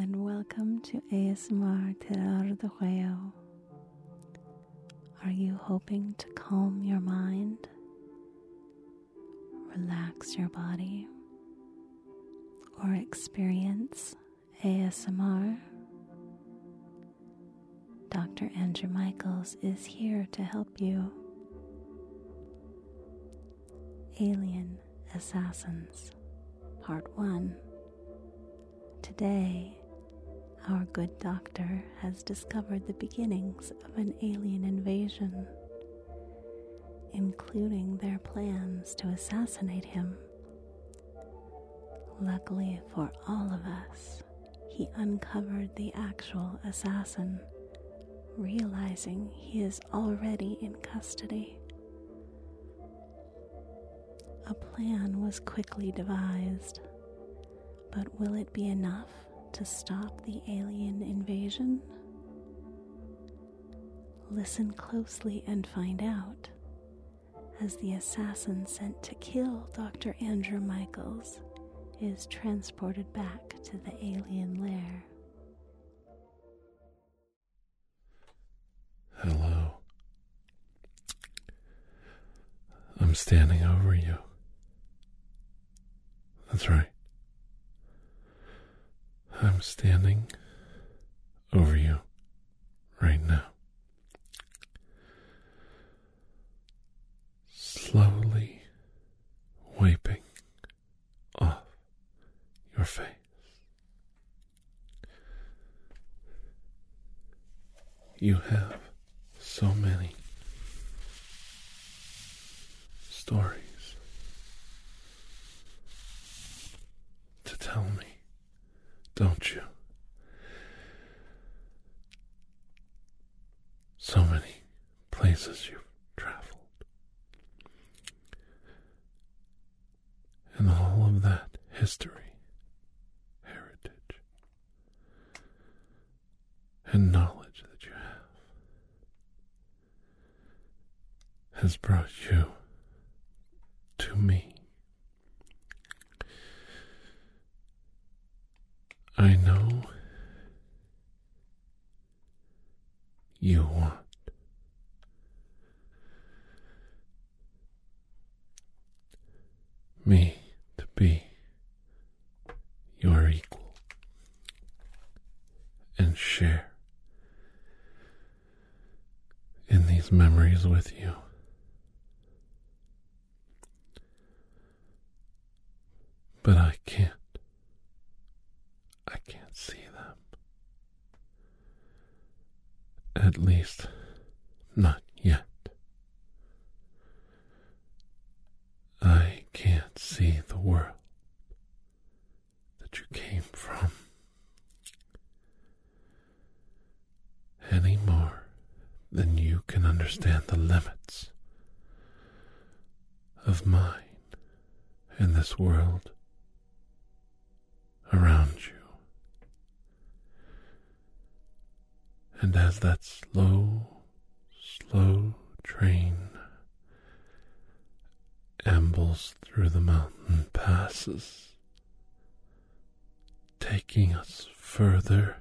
and welcome to ASMR Terror Juego. Are you hoping to calm your mind, relax your body, or experience ASMR? Dr. Andrew Michaels is here to help you. Alien Assassins, Part 1. Today, our good doctor has discovered the beginnings of an alien invasion, including their plans to assassinate him. Luckily for all of us, he uncovered the actual assassin, realizing he is already in custody. A plan was quickly devised, but will it be enough to stop the alien invasion? Listen closely and find out as the assassin sent to kill Dr. Andrew Michaels is transported back to the alien lair. Hello. I'm standing over you. That's right. I'm standing over you right now. Slowly wiping off your face. You have so many stories to tell me, don't you? So many places you've traveled. And all of that history, heritage, and knowledge that you have has brought you to me. I know you want me to be your equal and share in these memories with you. But I can't. I can't see them. At least, not yet. I can't see the world that you came from any more than you can understand the limits of mine in this world around you. And as that slow, slow train ambles through the mountain passes, taking us further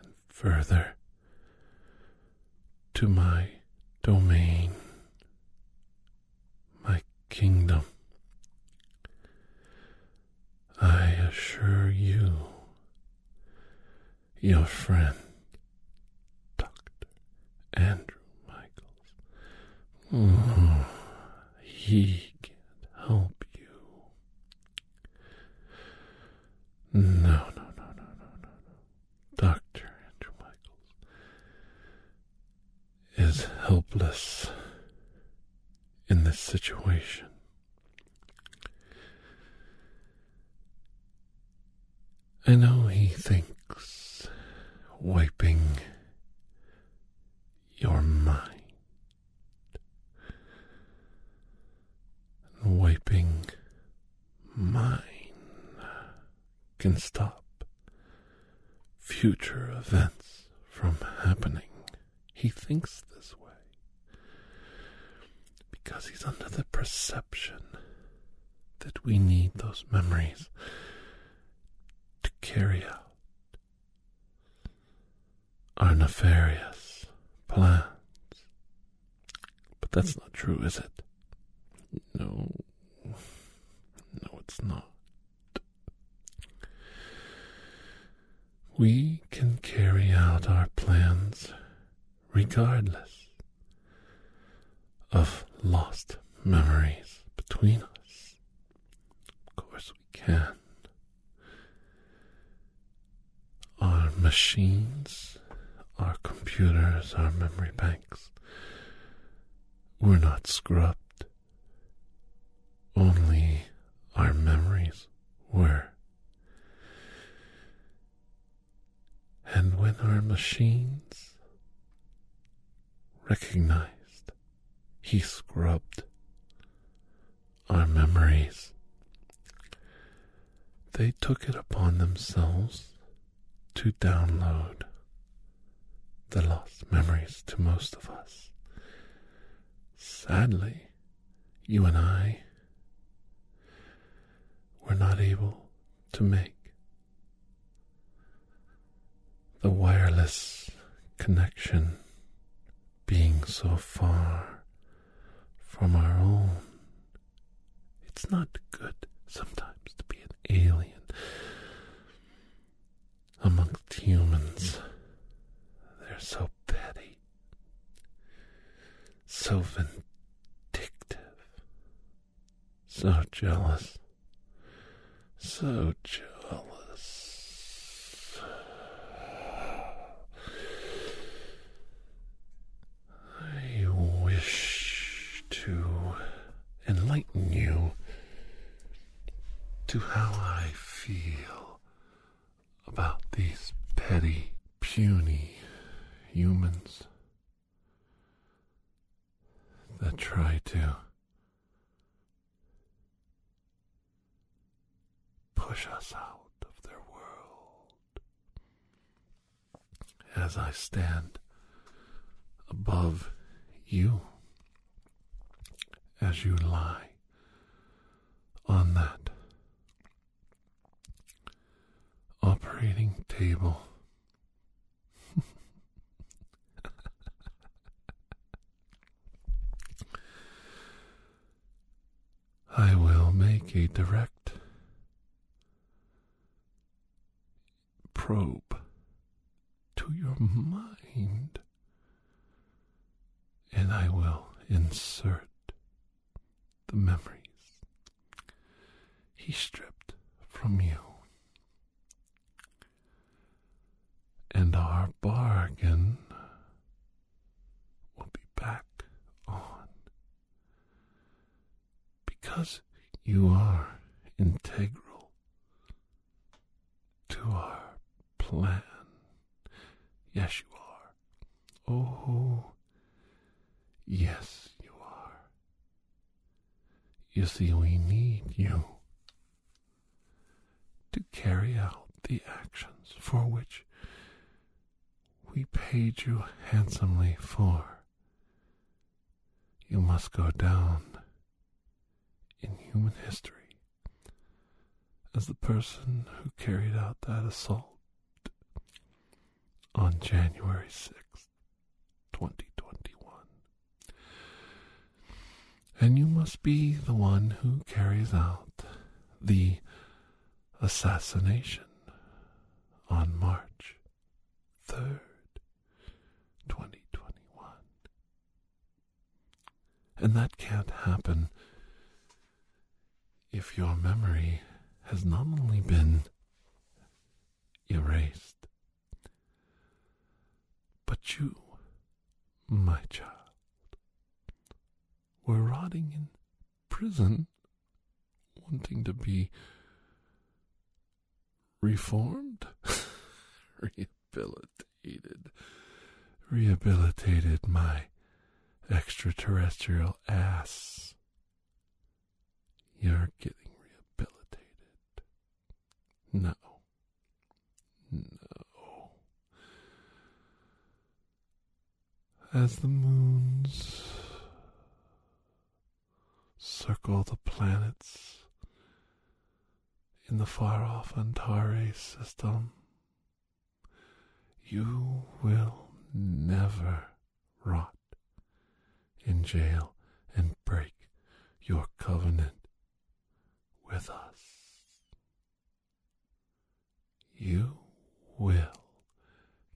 and further to my domain, my kingdom. I assure you, your friend. Andrew Michaels, mm, he can't help you. No, no, no, no, no, no, no. Dr. Andrew Michaels is helpless in this situation. I know he thinks wiping your mind and wiping mine can stop future events from happening. He thinks this way because he's under the perception that we need those memories to carry out our nefarious plans. But that's not true, is it? No. No, it's not. We can carry out our plans regardless of lost memories between us. Of course, we can. Our machines, our computers, our memory banks were not scrubbed. Only our memories were. When our machines. Recognized. He scrubbed our memories, they took it upon themselves to download the lost memories to most of us. Sadly, you and I were not able to make the wireless connection being so far from our own. It's not good sometimes to be an alien amongst humans. They're so petty, so vindictive, so jealous, so jealous. I wish to enlighten you to how I feel about these petty, puny humans that try to push us out of their world. As I stand above you, as you lie on that operating table. I will make a direct probe to your mind, and I will insert the memories he stripped from you. And our bargain will be back on because you are integral to our plan. Yes, you are. Oh, yes, you are. You see, we need you to carry out the actions for which we paid you handsomely for. You must go down in human history as the person who carried out that assault on January 6th, 2021. And you must be the one who carries out the assassination on March 3rd, 2021. And that can't happen if your memory has not only been erased, but you, my child, were rotting in prison, wanting to be reformed, rehabilitated, rehabilitated my extraterrestrial ass. You're getting rehabilitated. No. No. As the moons circle the planets in the far off Antares system, You will never rot in jail and break your covenant with us. You will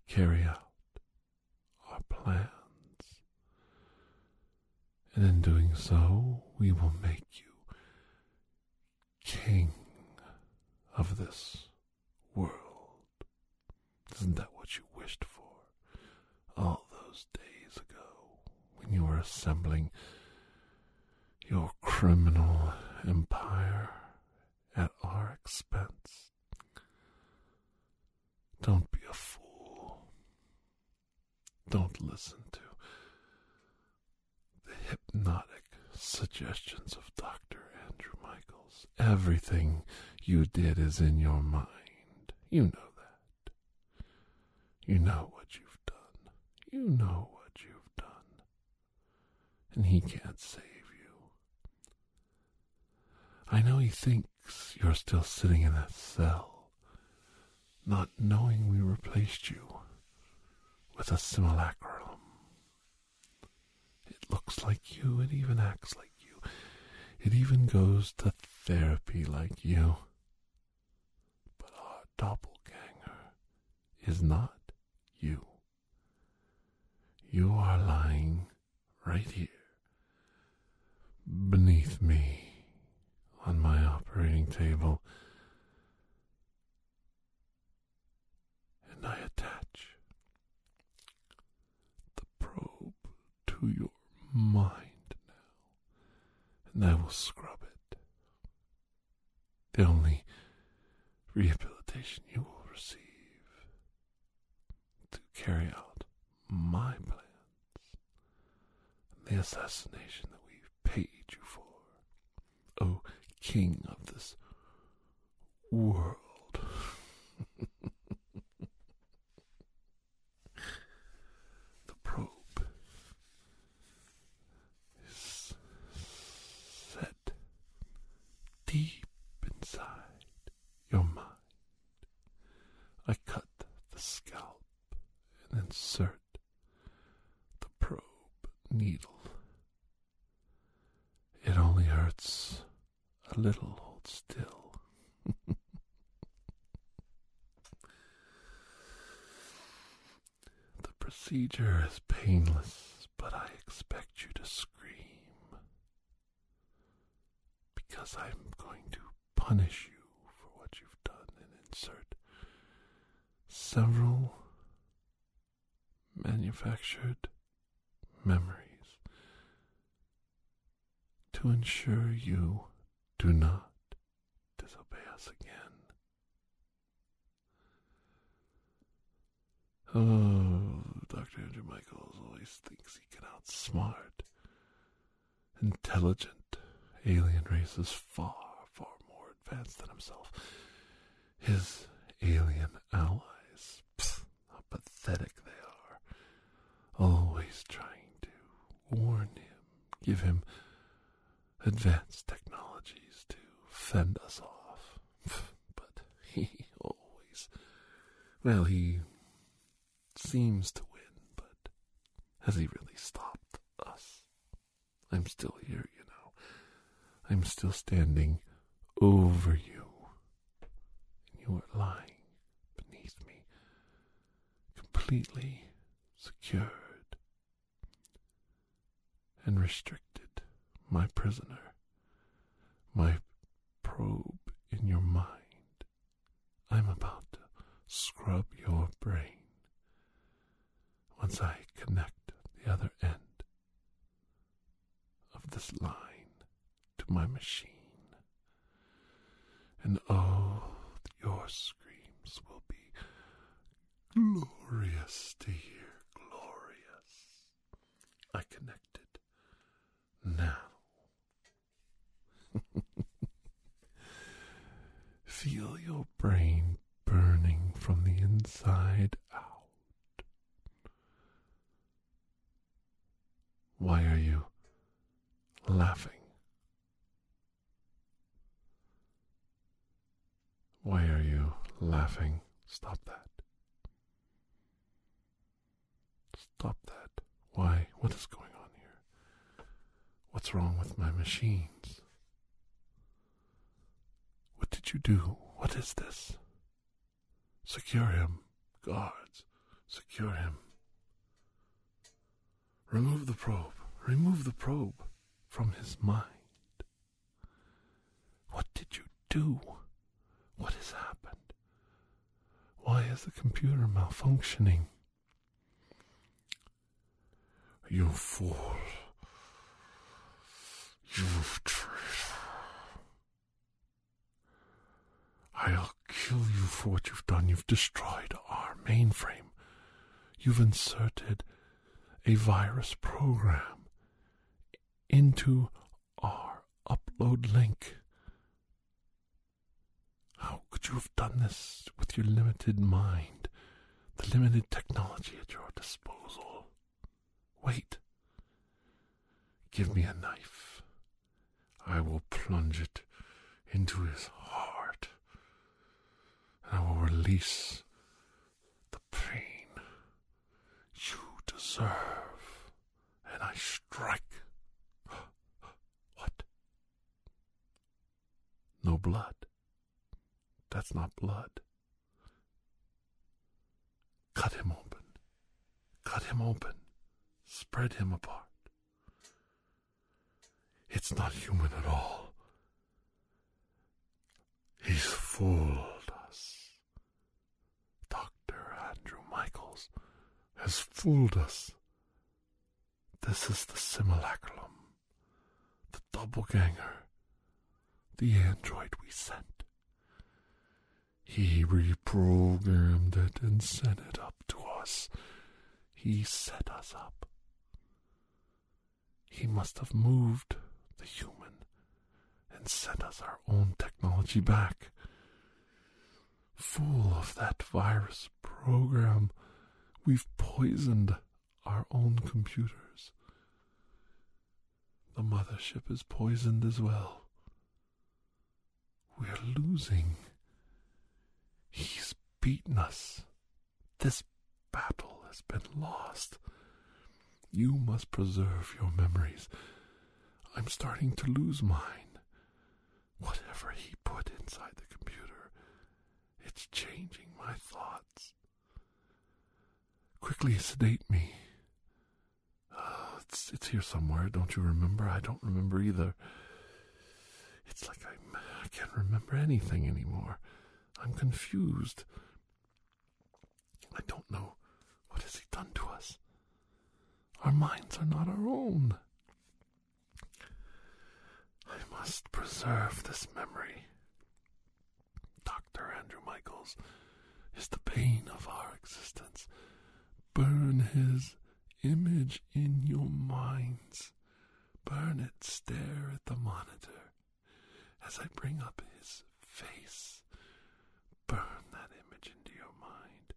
carry out our plans, and in doing so, we will make you king of this world. Isn't that what you wished for all those days ago when you were assembling your criminal empire at our expense? Don't be a fool. Don't listen to the hypnotic suggestions of Dr. Andrew Michaels. Everything you did is in your mind. You know that. You know what you've done. You know what you've done. And he can't save you. I know he thinks you're still sitting in that cell, not knowing we replaced you with a simulacrum. It looks like you, it even acts like you, it even goes to therapy like you. But our doppelganger is not you. You are lying right here beneath me on my operating table, and I attach the probe to your mind now, and I will scrub it. The only rehabilitation you will receive to carry out my plans, the assassination that we've paid you for, O King of this world. the probe is set deep inside your mind. I cut the scalp and insert the probe needle. It only hurts a little. Hold still. the procedure is painless, but I expect you to scream because I'm going to punish you for what you've done and insert several manufactured memories to ensure you do not disobey us again. Oh, Dr. Andrew Michaels always thinks he can outsmart intelligent alien races far, far more advanced than himself. His alien allies, pfft, how pathetic they are, always trying to warn him, give him advanced technologies to fend us off. But he always, well, he seems to win, but has he really stopped us? I'm still here, you know. I'm still standing over you. And you are lying beneath me, completely secured and restricted, my prisoner, my probe in your mind. I'm about to scrub your brain once I connect the other end of this line to my machine. And oh, your screams will be glorious to. Glorious. I connected now. Feel your brain burning from the inside out. Why are you laughing? Why are you laughing? Stop that. Stop that. Why? What is going on here? What's wrong with my machines? What did you do? What is this? Secure him. Guards, secure him. Remove the probe. Remove the probe from his mind. What did you do? What has happened? Why is the computer malfunctioning? You fool. You traitor. I'll kill you for what you've done. You've destroyed our mainframe. You've inserted a virus program into our upload link. How could you have done this with your limited mind, the limited technology at your disposal? Wait. Give me a knife. I will plunge it into his heart, and I will release the pain you deserve. And I strike. What? No blood. That's not blood. Cut him open. Cut him open. Spread him apart. It's not human at all. He's fooled us. Dr. Andrew Michaels has fooled us. This is the simulacrum, the doppelganger, the android we sent. He reprogrammed it and sent it up to us. He set us up. He must have moved the human and sent us our own technology back. Full of that virus program, we've poisoned our own computers. The mothership is poisoned as well. We're losing. He's beaten us. This battle has been lost. You must preserve your memories. I'm starting to lose mine. Whatever he put inside the computer, it's changing my thoughts. Quickly sedate me. Uh, it's, it's here somewhere. Don't you remember? I don't remember either. It's like I'm, I can't remember anything anymore. I'm confused. I don't know. What has he done to us? Our minds are not our own. I must preserve this memory. Dr. Andrew Michaels is the pain of our existence. Burn his image in your minds. Burn it, stare at the monitor as I bring up his face. Burn that image into your mind.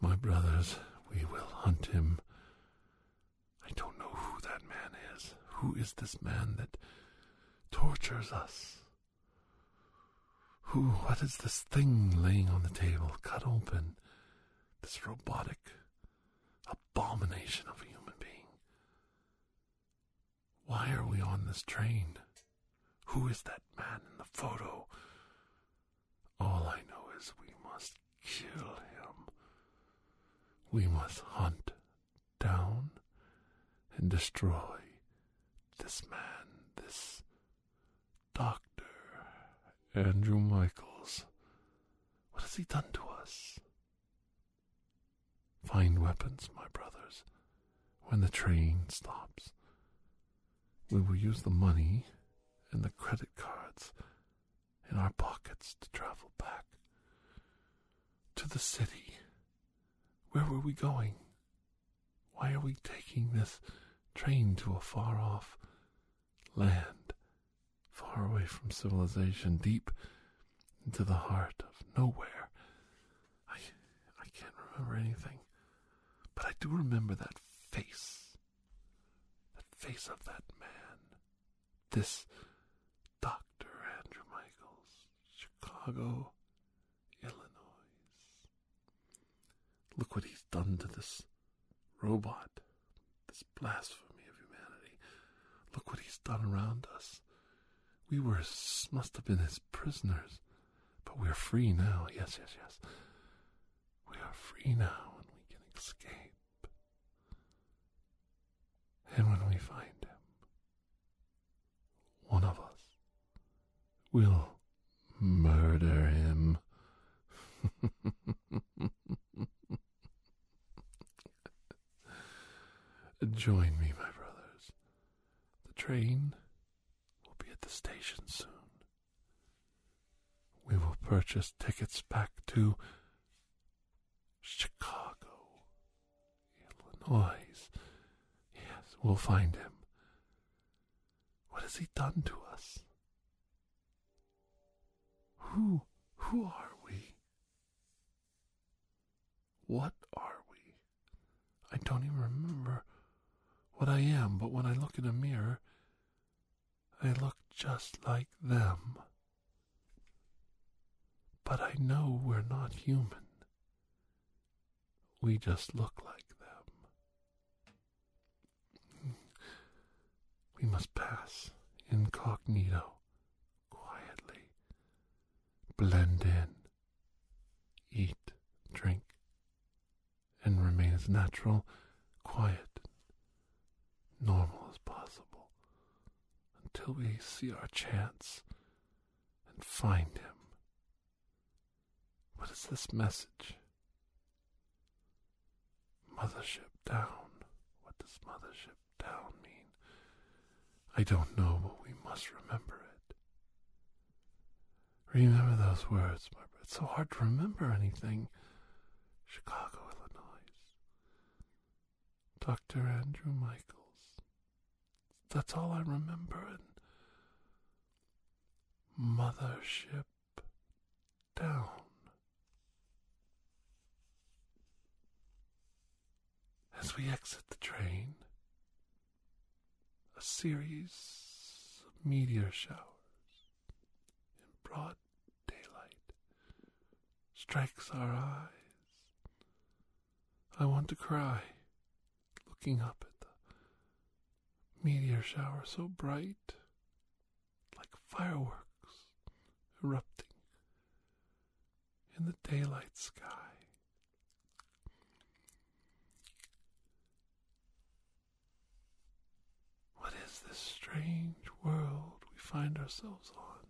My brothers, we will hunt him. I don't know who that man is. Who is this man that tortures us? Who, what is this thing laying on the table, cut open? This robotic abomination of a human being. Why are we on this train? Who is that man in the photo? All I know is we must kill him. We must hunt down and destroy this man, this Dr. Andrew Michaels. What has he done to us? Find weapons, my brothers, when the train stops. We will use the money and the credit cards in our pockets to travel back to the city. Where were we going? Why are we taking this train to a far off land, far away from civilization, deep into the heart of nowhere? I, I can't remember anything, but I do remember that face, that face of that man, this Dr. Andrew Michaels, Chicago, Illinois. Look what he's done to this robot, this blasphemy of humanity. Look what he's done around us. We were, must have been his prisoners, but we're free now. Yes, yes, yes. We are free now and we can escape. And when we find him, one of us will murder him. Join me, my brothers. The train will be at the station soon. We will purchase tickets back to Chicago, Illinois. Yes, we'll find him. What has he done to us? Who who are we? What are we? I don't even remember what I am, but when I look in a mirror, I look just like them. But I know we're not human. We just look like them. We must pass incognito, quietly, blend in, eat, drink, and remain as natural, quiet, normal as possible until we see our chance and find him. What is this message? Mothership down. What does mothership down mean? I don't know, but we must remember it. Remember those words, my It's so hard to remember anything. Chicago, Illinois. Dr. Andrew Michaels. That's all I remember. And mothership down. As we exit the train, a series of meteor showers in broad daylight strikes our eyes. I want to cry, looking up meteor shower so bright, like fireworks erupting in the daylight sky. What is this strange world we find ourselves on?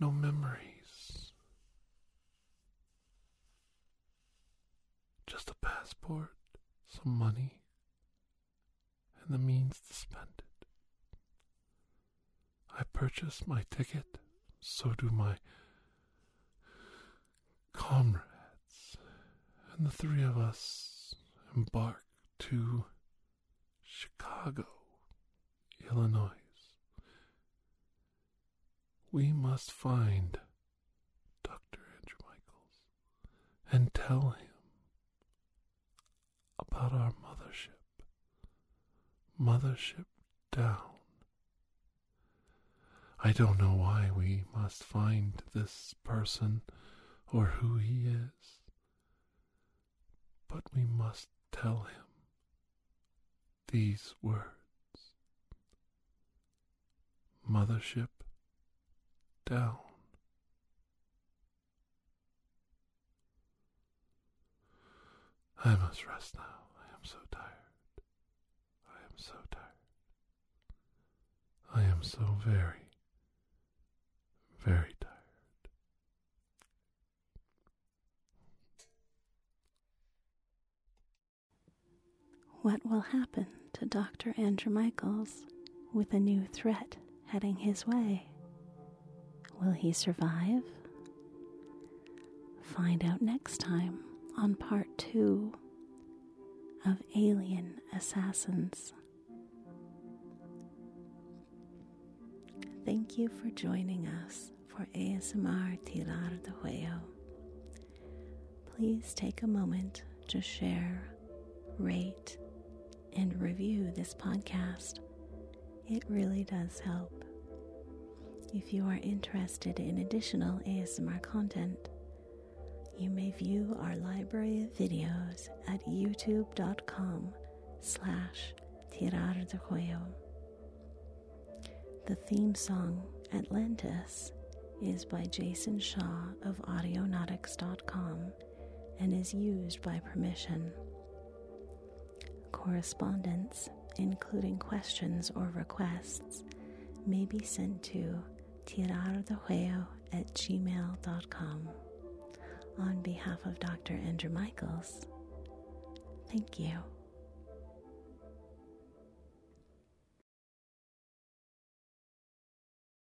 No memories. Just a passport, some money, and the means to spend it. I purchase my ticket, so do my comrades, and the three of us embark to Chicago, Illinois. We must find Dr. Andrew Michaels and tell him about our mothership. Mothership down. I don't know why we must find this person or who he is, but we must tell him these words Mothership down. I must rest now. I am so tired. I am so tired. I am so very, very tired. What will happen to Dr. Andrew Michaels with a new threat heading his way? Will he survive? Find out next time on part two of Alien Assassins. Thank you for joining us for ASMR Tirar de Huello. Please take a moment to share, rate, and review this podcast. It really does help. If you are interested in additional ASMR content, You may view our library of videos at youtube.com slash tirar de cuello. The theme song, Atlantis, is by Jason Shaw of Audionautix.com and is used by permission. Correspondence, including questions or requests, may be sent to tirardejuego at gmail.com. On behalf of Dr. Andrew Michaels, thank you.